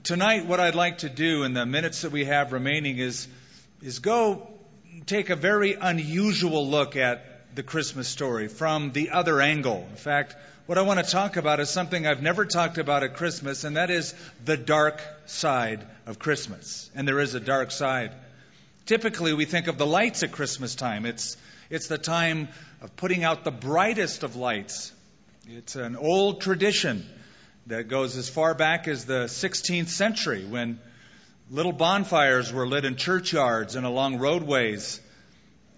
Tonight, what I'd like to do in the minutes that we have remaining is, is go take a very unusual look at the Christmas story from the other angle. In fact, what I want to talk about is something I've never talked about at Christmas, and that is the dark side of Christmas. And there is a dark side. Typically, we think of the lights at Christmas time. It's, it's the time of putting out the brightest of lights. It's an old tradition that goes as far back as the 16th century when little bonfires were lit in churchyards and along roadways.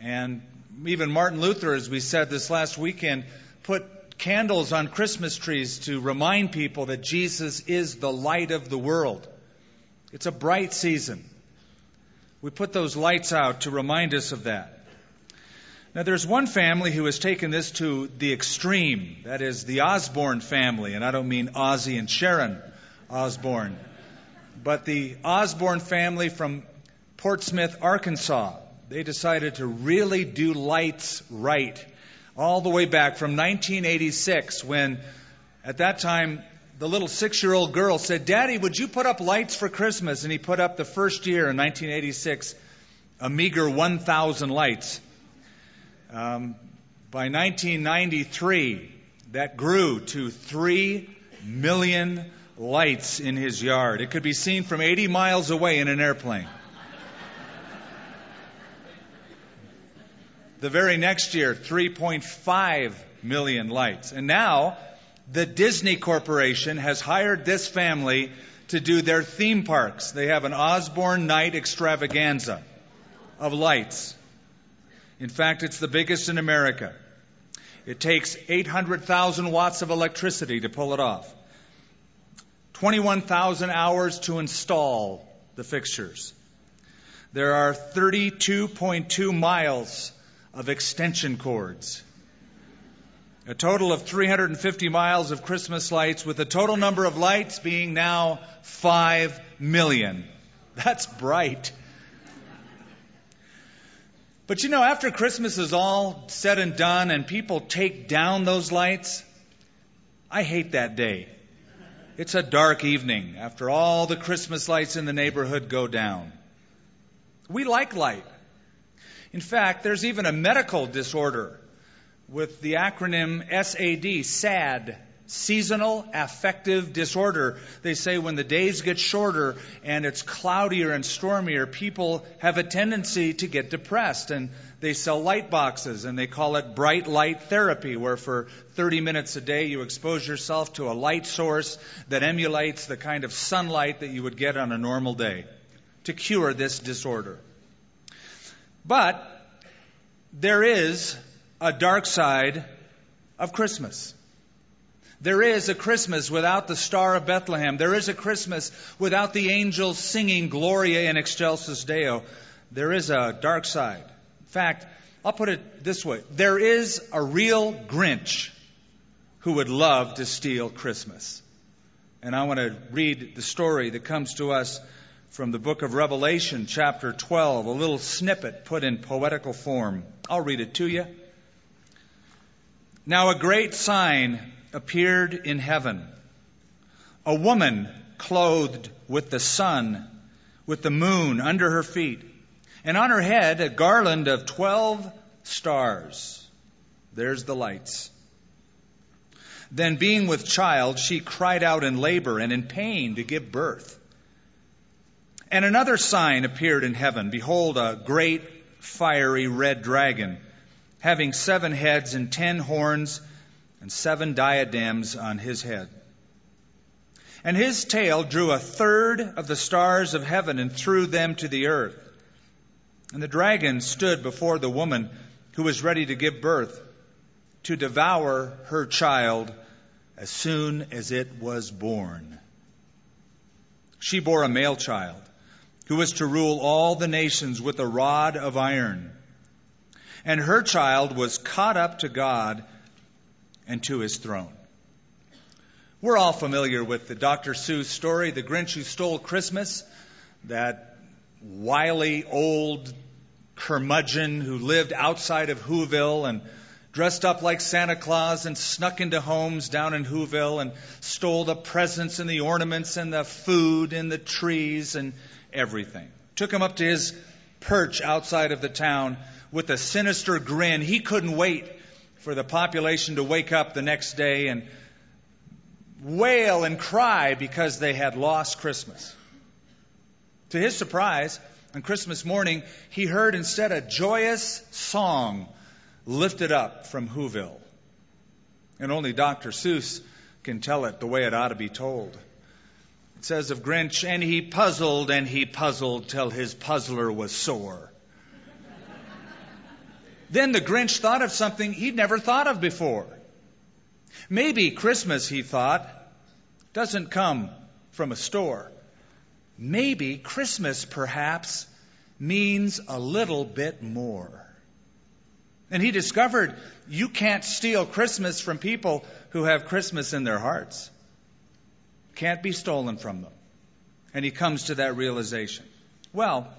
And even Martin Luther, as we said this last weekend, put candles on Christmas trees to remind people that Jesus is the light of the world. It's a bright season. We put those lights out to remind us of that. Now, there's one family who has taken this to the extreme. That is the Osborne family. And I don't mean Ozzy and Sharon Osbourne, but the Osborne family from Portsmouth, Arkansas. They decided to really do lights right. All the way back from 1986, when at that time the little six year old girl said, Daddy, would you put up lights for Christmas? And he put up the first year in 1986 a meager 1,000 lights. Um, by 1993, that grew to 3 million lights in his yard. It could be seen from 80 miles away in an airplane. the very next year, 3.5 million lights. And now, the Disney Corporation has hired this family to do their theme parks. They have an Osborne Night extravaganza of lights. In fact, it's the biggest in America. It takes 800,000 watts of electricity to pull it off, 21,000 hours to install the fixtures. There are 32.2 miles of extension cords. A total of 350 miles of Christmas lights, with the total number of lights being now 5 million. That's bright. But you know, after Christmas is all said and done and people take down those lights, I hate that day. It's a dark evening after all the Christmas lights in the neighborhood go down. We like light. In fact, there's even a medical disorder with the acronym SAD, SAD, seasonal affective disorder. They say when the days get shorter and it's cloudier and stormier, people have a tendency to get depressed. And they sell light boxes and they call it bright light therapy, where for 30 minutes a day you expose yourself to a light source that emulates the kind of sunlight that you would get on a normal day to cure this disorder. But there is a dark side of Christmas. There is a Christmas without the Star of Bethlehem. There is a Christmas without the angels singing Gloria in Excelsis Deo. There is a dark side. In fact, I'll put it this way there is a real Grinch who would love to steal Christmas. And I want to read the story that comes to us from the book of Revelation, chapter 12, a little snippet put in poetical form. I'll read it to you. Now, a great sign appeared in heaven. A woman clothed with the sun, with the moon under her feet, and on her head a garland of twelve stars. There's the lights. Then, being with child, she cried out in labor and in pain to give birth. And another sign appeared in heaven. Behold, a great fiery red dragon, having seven heads and ten horns and seven diadems on his head. And his tail drew a third of the stars of heaven and threw them to the earth. And the dragon stood before the woman who was ready to give birth to devour her child as soon as it was born. She bore a male child who was to rule all the nations with a rod of iron. And her child was caught up to God and to his throne. We're all familiar with the Dr. Seuss story, The Grinch Who Stole Christmas, that wily old curmudgeon who lived outside of Whoville and dressed up like Santa Claus and snuck into homes down in Whoville and stole the presents and the ornaments and the food and the trees and everything. Took him up to his perch outside of the town with a sinister grin. He couldn't wait for the population to wake up the next day and wail and cry because they had lost Christmas. To his surprise, on Christmas morning, he heard instead a joyous song lifted up from Whoville. And only Dr. Seuss can tell it the way it ought to be told. It says of Grinch, and he puzzled and he puzzled till his puzzler was sore. Then the Grinch thought of something he'd never thought of before. Maybe Christmas, he thought, doesn't come from a store. Maybe Christmas, perhaps, means a little bit more. And he discovered you can't steal Christmas from people who have Christmas in their hearts. Can't be stolen from them. And he comes to that realization. Well,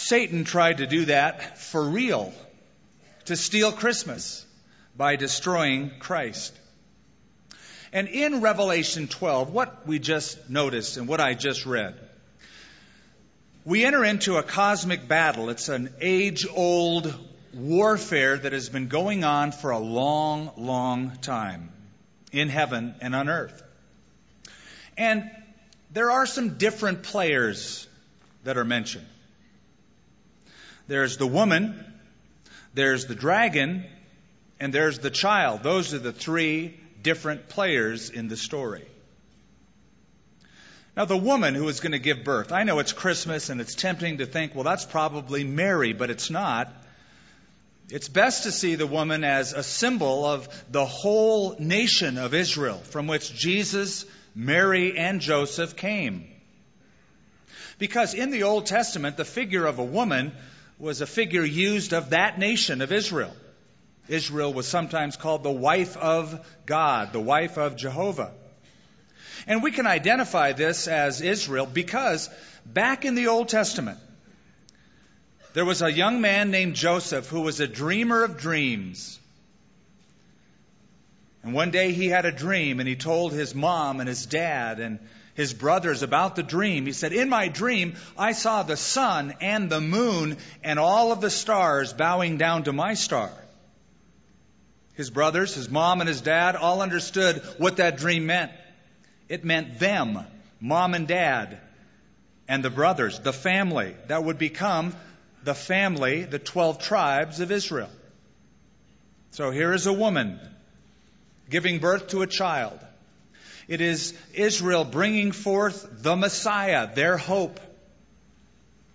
Satan tried to do that for real, to steal Christmas by destroying Christ. And in Revelation 12, what we just noticed and what I just read, we enter into a cosmic battle. It's an age old warfare that has been going on for a long, long time in heaven and on earth. And there are some different players that are mentioned. There's the woman, there's the dragon, and there's the child. Those are the three different players in the story. Now, the woman who is going to give birth, I know it's Christmas and it's tempting to think, well, that's probably Mary, but it's not. It's best to see the woman as a symbol of the whole nation of Israel from which Jesus, Mary, and Joseph came. Because in the Old Testament, the figure of a woman was a figure used of that nation of Israel. Israel was sometimes called the wife of God, the wife of Jehovah. And we can identify this as Israel because back in the Old Testament, there was a young man named Joseph who was a dreamer of dreams. And one day he had a dream and he told his mom and his dad and his brothers about the dream. He said, In my dream, I saw the sun and the moon and all of the stars bowing down to my star. His brothers, his mom, and his dad all understood what that dream meant. It meant them, mom and dad, and the brothers, the family that would become the family, the 12 tribes of Israel. So here is a woman giving birth to a child. It is Israel bringing forth the Messiah, their hope.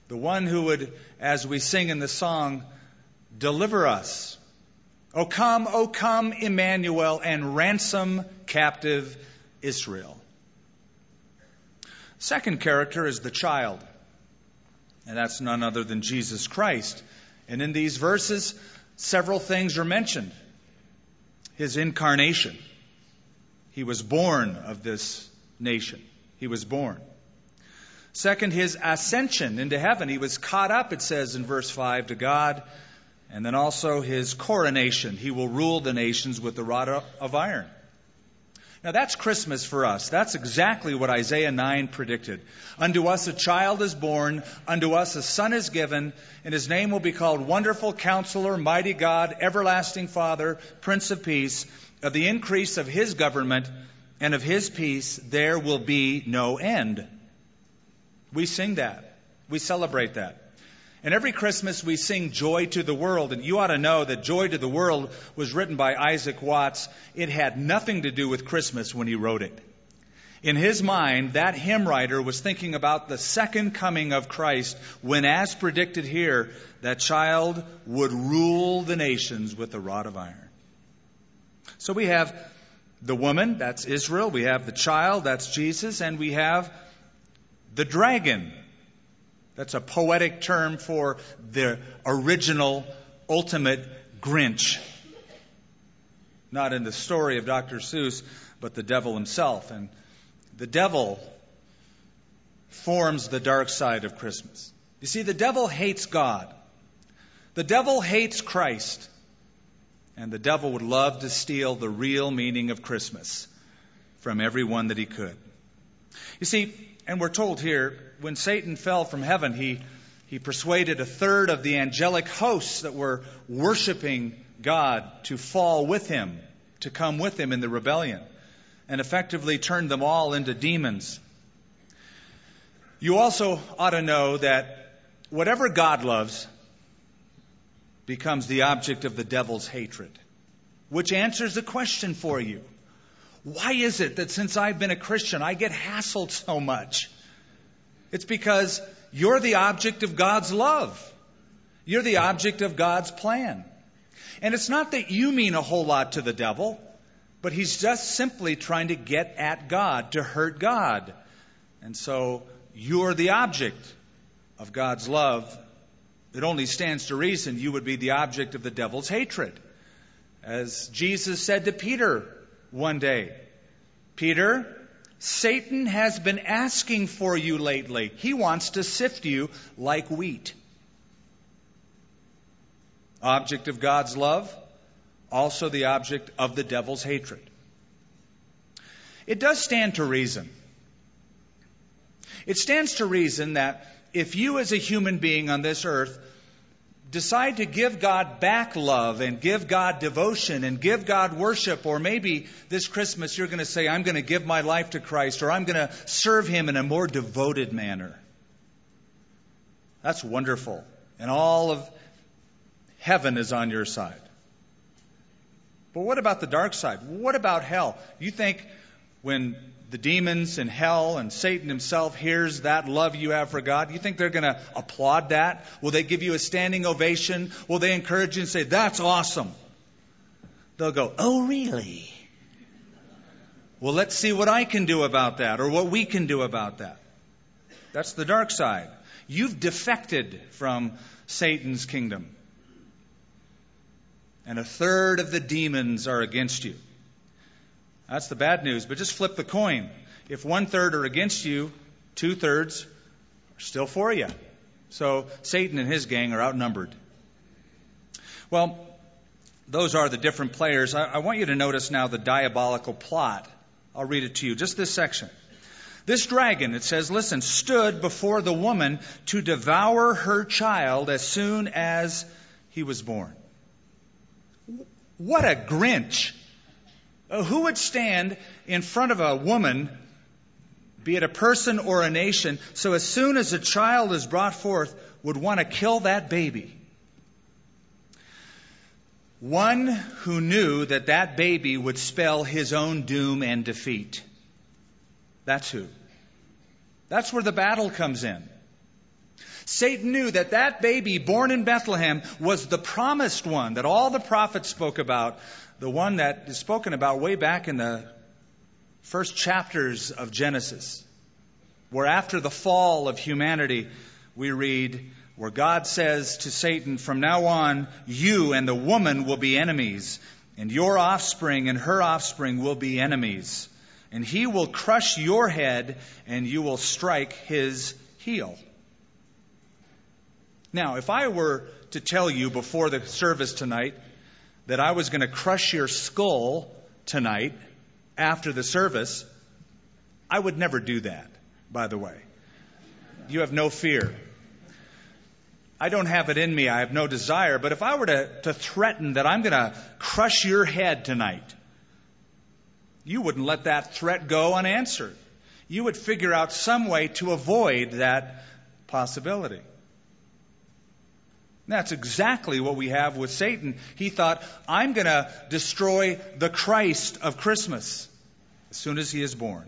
The one who would, as we sing in the song, deliver us O come, O come, Emmanuel, and ransom captive Israel. Second character is the child, and that's none other than Jesus Christ. And in these verses, several things are mentioned. His incarnation. He was born of this nation. He was born. Second, his ascension into heaven. He was caught up, it says in verse 5, to God and then also his coronation. He will rule the nations with the rod of iron. Now that's Christmas for us. That's exactly what Isaiah 9 predicted. Unto us a child is born, unto us a son is given, and his name will be called Wonderful Counselor, Mighty God, Everlasting Father, Prince of Peace. Of the increase of his government and of his peace there will be no end. We sing that. We celebrate that. And every Christmas we sing Joy to the World. And you ought to know that Joy to the World was written by Isaac Watts. It had nothing to do with Christmas when he wrote it. In his mind, that hymn writer was thinking about the second coming of Christ when, as predicted here, that child would rule the nations with a rod of iron. So we have the woman, that's Israel. We have the child, that's Jesus. And we have the dragon, that's a poetic term for the original, ultimate Grinch. Not in the story of Dr. Seuss, but the devil himself. And the devil forms the dark side of Christmas. You see, the devil hates God. The devil hates Christ. And the devil would love to steal the real meaning of Christmas from everyone that he could. You see, and we're told here, when Satan fell from heaven, he, he persuaded a third of the angelic hosts that were worshiping God to fall with him, to come with him in the rebellion, and effectively turned them all into demons. You also ought to know that whatever God loves becomes the object of the devil's hatred, which answers the question for you. Why is it that since I've been a Christian, I get hassled so much? It's because you're the object of God's love. You're the object of God's plan. And it's not that you mean a whole lot to the devil, but he's just simply trying to get at God, to hurt God. And so you're the object of God's love. It only stands to reason you would be the object of the devil's hatred. As Jesus said to Peter one day, Peter, Satan has been asking for you lately. He wants to sift you like wheat. Object of God's love, also the object of the devil's hatred. It does stand to reason it stands to reason that if you, as a human being on this earth, decide to give God back love and give God devotion and give God worship, or maybe this Christmas you're going to say, I'm going to give my life to Christ, or I'm going to serve Him in a more devoted manner. That's wonderful. And all of heaven is on your side. But what about the dark side? What about hell? You think when the demons and hell and Satan himself hears that love you have for God, you think they're going to applaud that? Will they give you a standing ovation? Will they encourage you and say, That's awesome? They'll go, Oh, really? Well, let's see what I can do about that or what we can do about that. That's the dark side. You've defected from Satan's kingdom. And a third of the demons are against you. That's the bad news. But just flip the coin. If one third are against you, two thirds are still for you. So Satan and his gang are outnumbered. Well, those are the different players. I, I, want you to notice now the diabolical plot. I'll read it to you, just this section. This dragon, it says, listen, stood before the woman to devour her child as soon as he was born. What a Grinch. Uh, who would stand in front of a woman, be it a person or a nation, so as soon as a child is brought forth, would want to kill that baby? One who knew that that baby would spell his own doom and defeat. That's who. That's where the battle comes in. Satan knew that that baby born in Bethlehem was the promised one that all the prophets spoke about the one that is spoken about way back in the first chapters of Genesis, where after the fall of humanity, we read where God says to Satan, From now on, you and the woman will be enemies, and your offspring and her offspring will be enemies. And he will crush your head, and you will strike his heel. Now, if I were to tell you before the service tonight that I was going to crush your skull tonight after the service, I would never do that, by the way. You have no fear. I don't have it in me. I have no desire. But if I were to, to threaten that I'm going to crush your head tonight, you wouldn't let that threat go unanswered. You would figure out some way to avoid that possibility. That's exactly what we have with Satan. He thought, I'm going to destroy the Christ of Christmas as soon as he is born.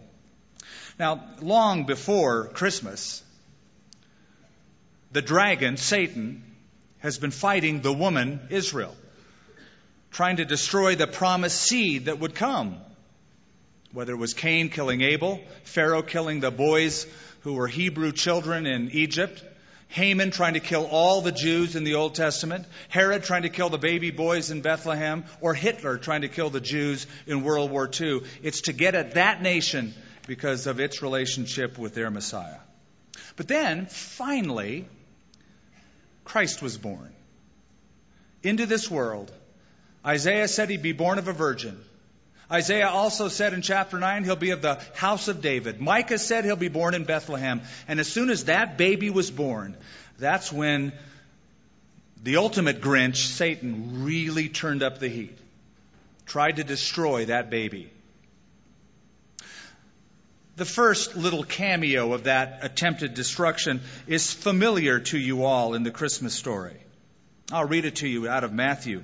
Now, long before Christmas, the dragon, Satan, has been fighting the woman, Israel, trying to destroy the promised seed that would come. Whether it was Cain killing Abel, Pharaoh killing the boys who were Hebrew children in Egypt, Haman trying to kill all the Jews in the Old Testament, Herod trying to kill the baby boys in Bethlehem, or Hitler trying to kill the Jews in World War II. It's to get at that nation because of its relationship with their Messiah. But then, finally, Christ was born into this world Isaiah said he'd be born of a virgin. Isaiah also said in chapter 9 he'll be of the house of David. Micah said he'll be born in Bethlehem. And as soon as that baby was born, that's when the ultimate Grinch, Satan, really turned up the heat, tried to destroy that baby. The first little cameo of that attempted destruction is familiar to you all in the Christmas story. I'll read it to you out of Matthew.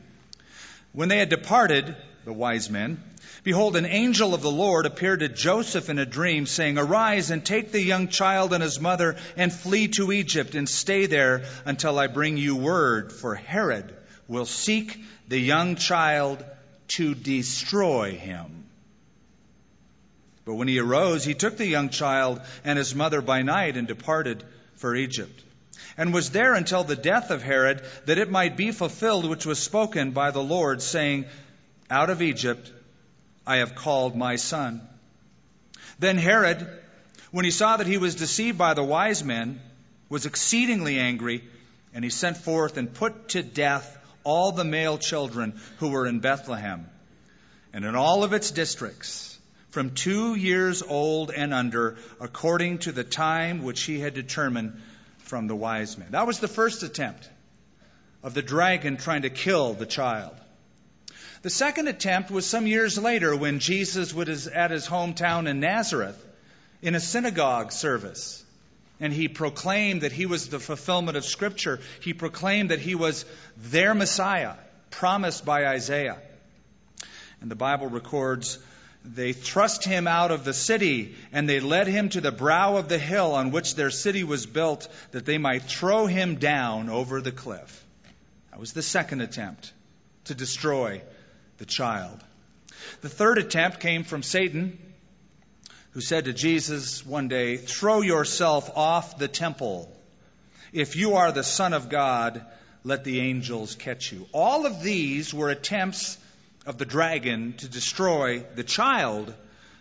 When they had departed, the wise men, behold, an angel of the Lord appeared to Joseph in a dream, saying, Arise and take the young child and his mother and flee to Egypt and stay there until I bring you word, for Herod will seek the young child to destroy him. But when he arose, he took the young child and his mother by night and departed for Egypt. And was there until the death of Herod, that it might be fulfilled which was spoken by the Lord, saying, Out of Egypt I have called my son. Then Herod, when he saw that he was deceived by the wise men, was exceedingly angry, and he sent forth and put to death all the male children who were in Bethlehem and in all of its districts from two years old and under, according to the time which he had determined from the wise men. That was the first attempt of the dragon trying to kill the child. The second attempt was some years later when Jesus was at his hometown in Nazareth in a synagogue service. And he proclaimed that he was the fulfillment of Scripture. He proclaimed that he was their Messiah, promised by Isaiah. And the Bible records they thrust him out of the city, and they led him to the brow of the hill on which their city was built, that they might throw him down over the cliff. That was the second attempt to destroy the child. The third attempt came from Satan, who said to Jesus one day, Throw yourself off the temple. If you are the Son of God, let the angels catch you. All of these were attempts of the dragon to destroy the child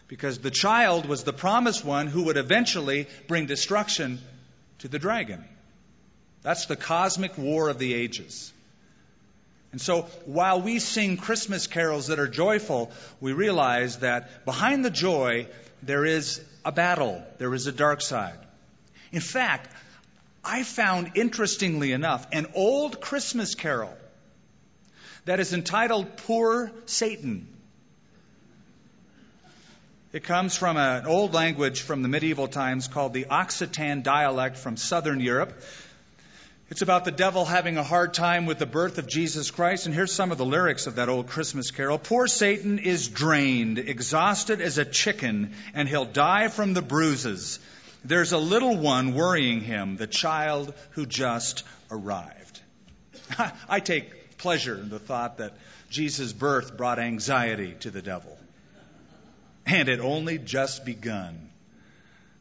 because the child was the promised one who would eventually bring destruction to the dragon. That's the cosmic war of the ages. And so while we sing Christmas carols that are joyful, we realize that behind the joy, there is a battle, there is a dark side. In fact, I found interestingly enough an old Christmas carol that is entitled Poor Satan. It comes from an old language from the medieval times called the Occitan dialect from southern Europe. It's about the devil having a hard time with the birth of Jesus Christ. And here's some of the lyrics of that old Christmas carol. Poor Satan is drained, exhausted as a chicken, and he'll die from the bruises. There's a little one worrying him, the child who just arrived. I take pleasure in the thought that Jesus' birth brought anxiety to the devil. And it only just begun.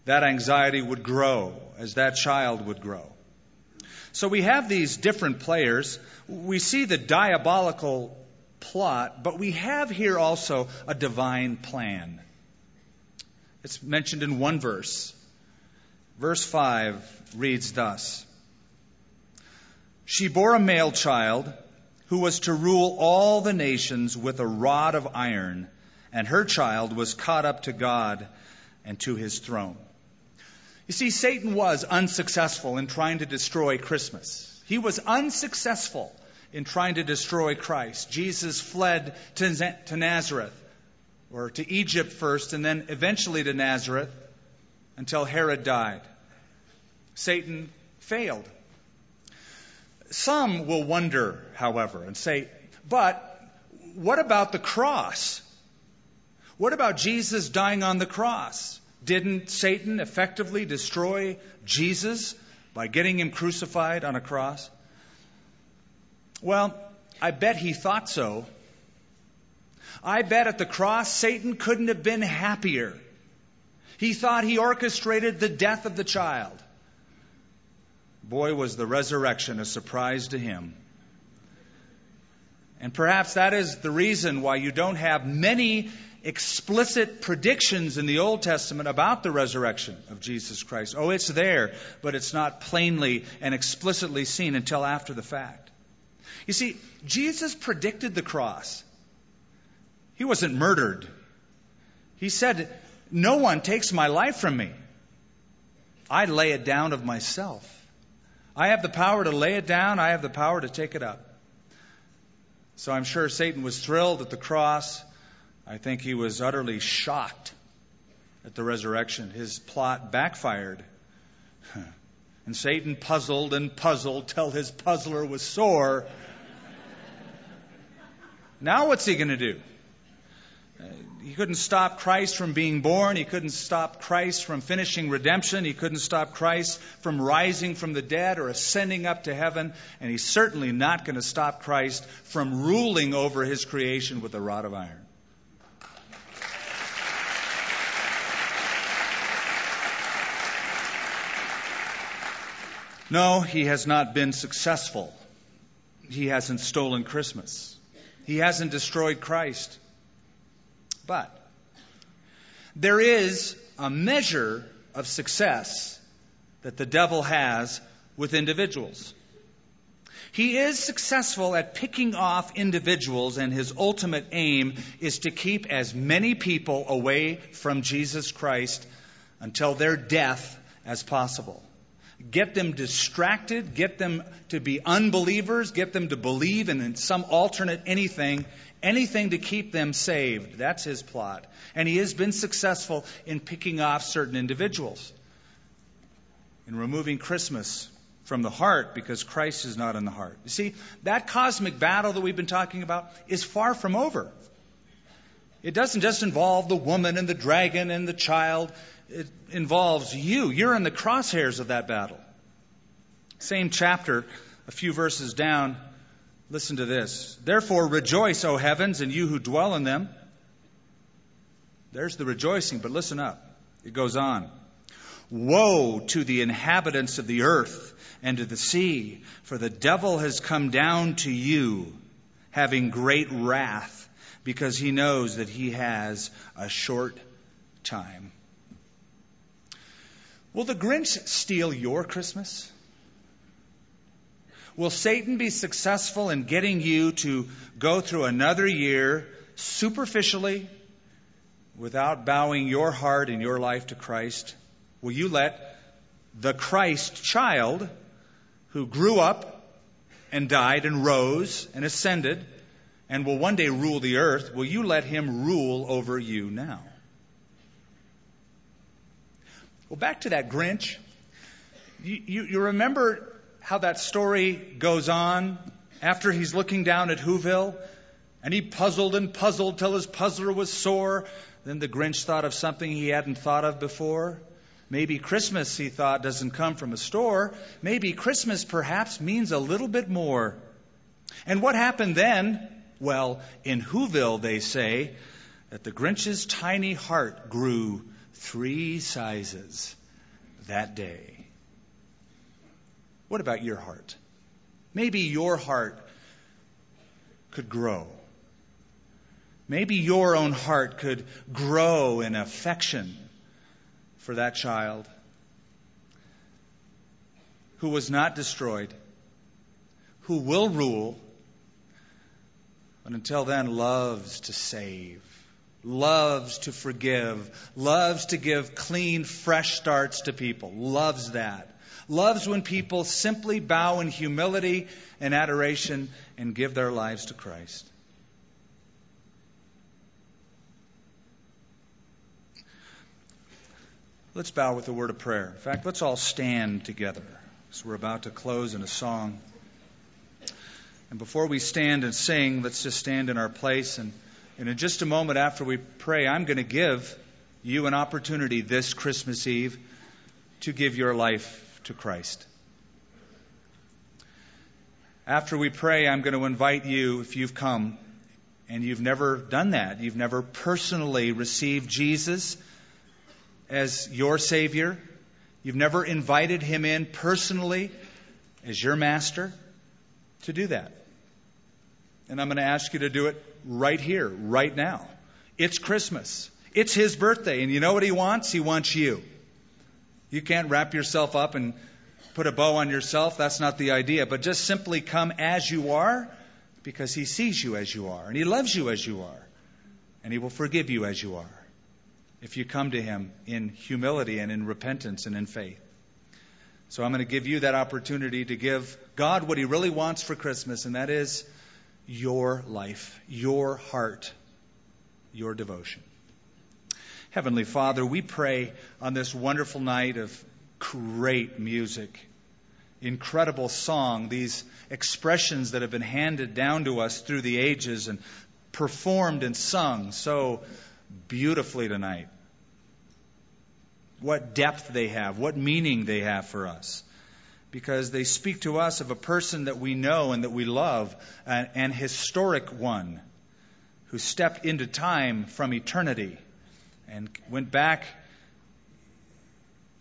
That anxiety would grow as that child would grow. So we have these different players. We see the diabolical plot, but we have here also a divine plan. It's mentioned in one verse. Verse 5 reads thus She bore a male child who was to rule all the nations with a rod of iron, and her child was caught up to God and to his throne. You see, Satan was unsuccessful in trying to destroy Christmas. He was unsuccessful in trying to destroy Christ. Jesus fled to Nazareth, or to Egypt first, and then eventually to Nazareth until Herod died. Satan failed. Some will wonder, however, and say, but what about the cross? What about Jesus dying on the cross? Didn't Satan effectively destroy Jesus by getting him crucified on a cross? Well, I bet he thought so. I bet at the cross Satan couldn't have been happier. He thought he orchestrated the death of the child. Boy, was the resurrection a surprise to him. And perhaps that is the reason why you don't have many explicit predictions in the Old Testament about the resurrection of Jesus Christ. Oh, it's there, but it's not plainly and explicitly seen until after the fact. You see, Jesus predicted the cross. He wasn't murdered. He said, No one takes my life from me. I lay it down of myself. I have the power to lay it down, I have the power to take it up. So I'm sure Satan was thrilled at the cross. I think he was utterly shocked at the resurrection. His plot backfired. And Satan puzzled and puzzled till his puzzler was sore. now what's he going to do? Uh, he couldn't stop Christ from being born. He couldn't stop Christ from finishing redemption. He couldn't stop Christ from rising from the dead or ascending up to heaven. And he's certainly not going to stop Christ from ruling over his creation with a rod of iron. No, he has not been successful. He hasn't stolen Christmas. He hasn't destroyed Christ. But there is a measure of success that the devil has with individuals. He is successful at picking off individuals, and his ultimate aim is to keep as many people away from Jesus Christ until their death as possible get them distracted, get them to be unbelievers, get them to believe in some alternate anything, anything to keep them saved. That's his plot. And he has been successful in picking off certain individuals, in removing Christmas from the heart because Christ is not in the heart. You see, that cosmic battle that we've been talking about is far from over. It doesn't just involve the woman and the dragon and the child it involves you. You're in the crosshairs of that battle. Same chapter, a few verses down. Listen to this. Therefore, rejoice, O heavens, and you who dwell in them. There's the rejoicing, but listen up. It goes on. Woe to the inhabitants of the earth and to the sea, for the devil has come down to you, having great wrath, because he knows that he has a short time. Will the Grinch steal your Christmas? Will Satan be successful in getting you to go through another year superficially without bowing your heart and your life to Christ? Will you let the Christ child who grew up and died and rose and ascended and will one day rule the earth, will you let him rule over you now? Well, back to that Grinch. You, you, you remember how that story goes on after he's looking down at Whoville? And he puzzled and puzzled till his puzzler was sore. Then the Grinch thought of something he hadn't thought of before. Maybe Christmas, he thought, doesn't come from a store. Maybe Christmas perhaps means a little bit more. And what happened then? Well, in Whoville, they say that the Grinch's tiny heart grew three sizes that day. What about your heart? Maybe your heart could grow. Maybe your own heart could grow in affection for that child who was not destroyed, who will rule, but until then loves to save loves to forgive, loves to give clean, fresh starts to people, loves that. Loves when people simply bow in humility and adoration and give their lives to Christ. Let's bow with a word of prayer. In fact, let's all stand together as we're about to close in a song. And before we stand and sing, let's just stand in our place and and in just a moment after we pray, I'm going to give you an opportunity this Christmas Eve to give your life to Christ. After we pray, I'm going to invite you, if you've come and you've never done that, you've never personally received Jesus as your Savior, you've never invited Him in personally as your Master, to do that. And I'm going to ask you to do it right here, right now. It's Christmas. It's his birthday. And you know what he wants? He wants you. You can't wrap yourself up and put a bow on yourself. That's not the idea. But just simply come as you are because He sees you as you are and He loves you as you are and He will forgive you as you are if you come to Him in humility and in repentance and in faith. So I'm going to give you that opportunity to give God what He really wants for Christmas, and that is your life, your heart, your devotion. Heavenly Father, we pray on this wonderful night of great music, incredible song, these expressions that have been handed down to us through the ages and performed and sung so beautifully tonight. What depth they have, what meaning they have for us. Because they speak to us of a person that we know and that we love, an, an historic one who stepped into time from eternity and went back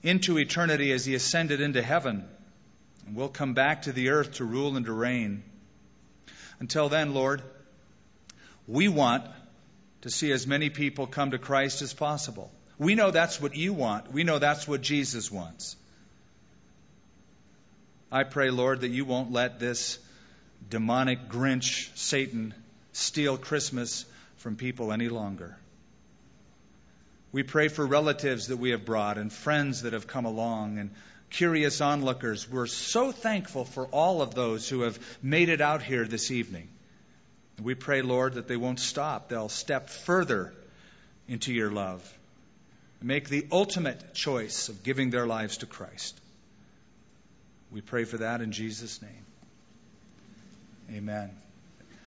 into eternity as he ascended into heaven and will come back to the earth to rule and to reign. Until then, Lord, we want to see as many people come to Christ as possible. We know that's what you want. We know that's what Jesus wants. I pray, Lord, that you won't let this demonic Grinch, Satan, steal Christmas from people any longer. We pray for relatives that we have brought and friends that have come along and curious onlookers. We're so thankful for all of those who have made it out here this evening. We pray, Lord, that they won't stop. They'll step further into your love. Make the ultimate choice of giving their lives to Christ. We pray for that in Jesus' name. Amen.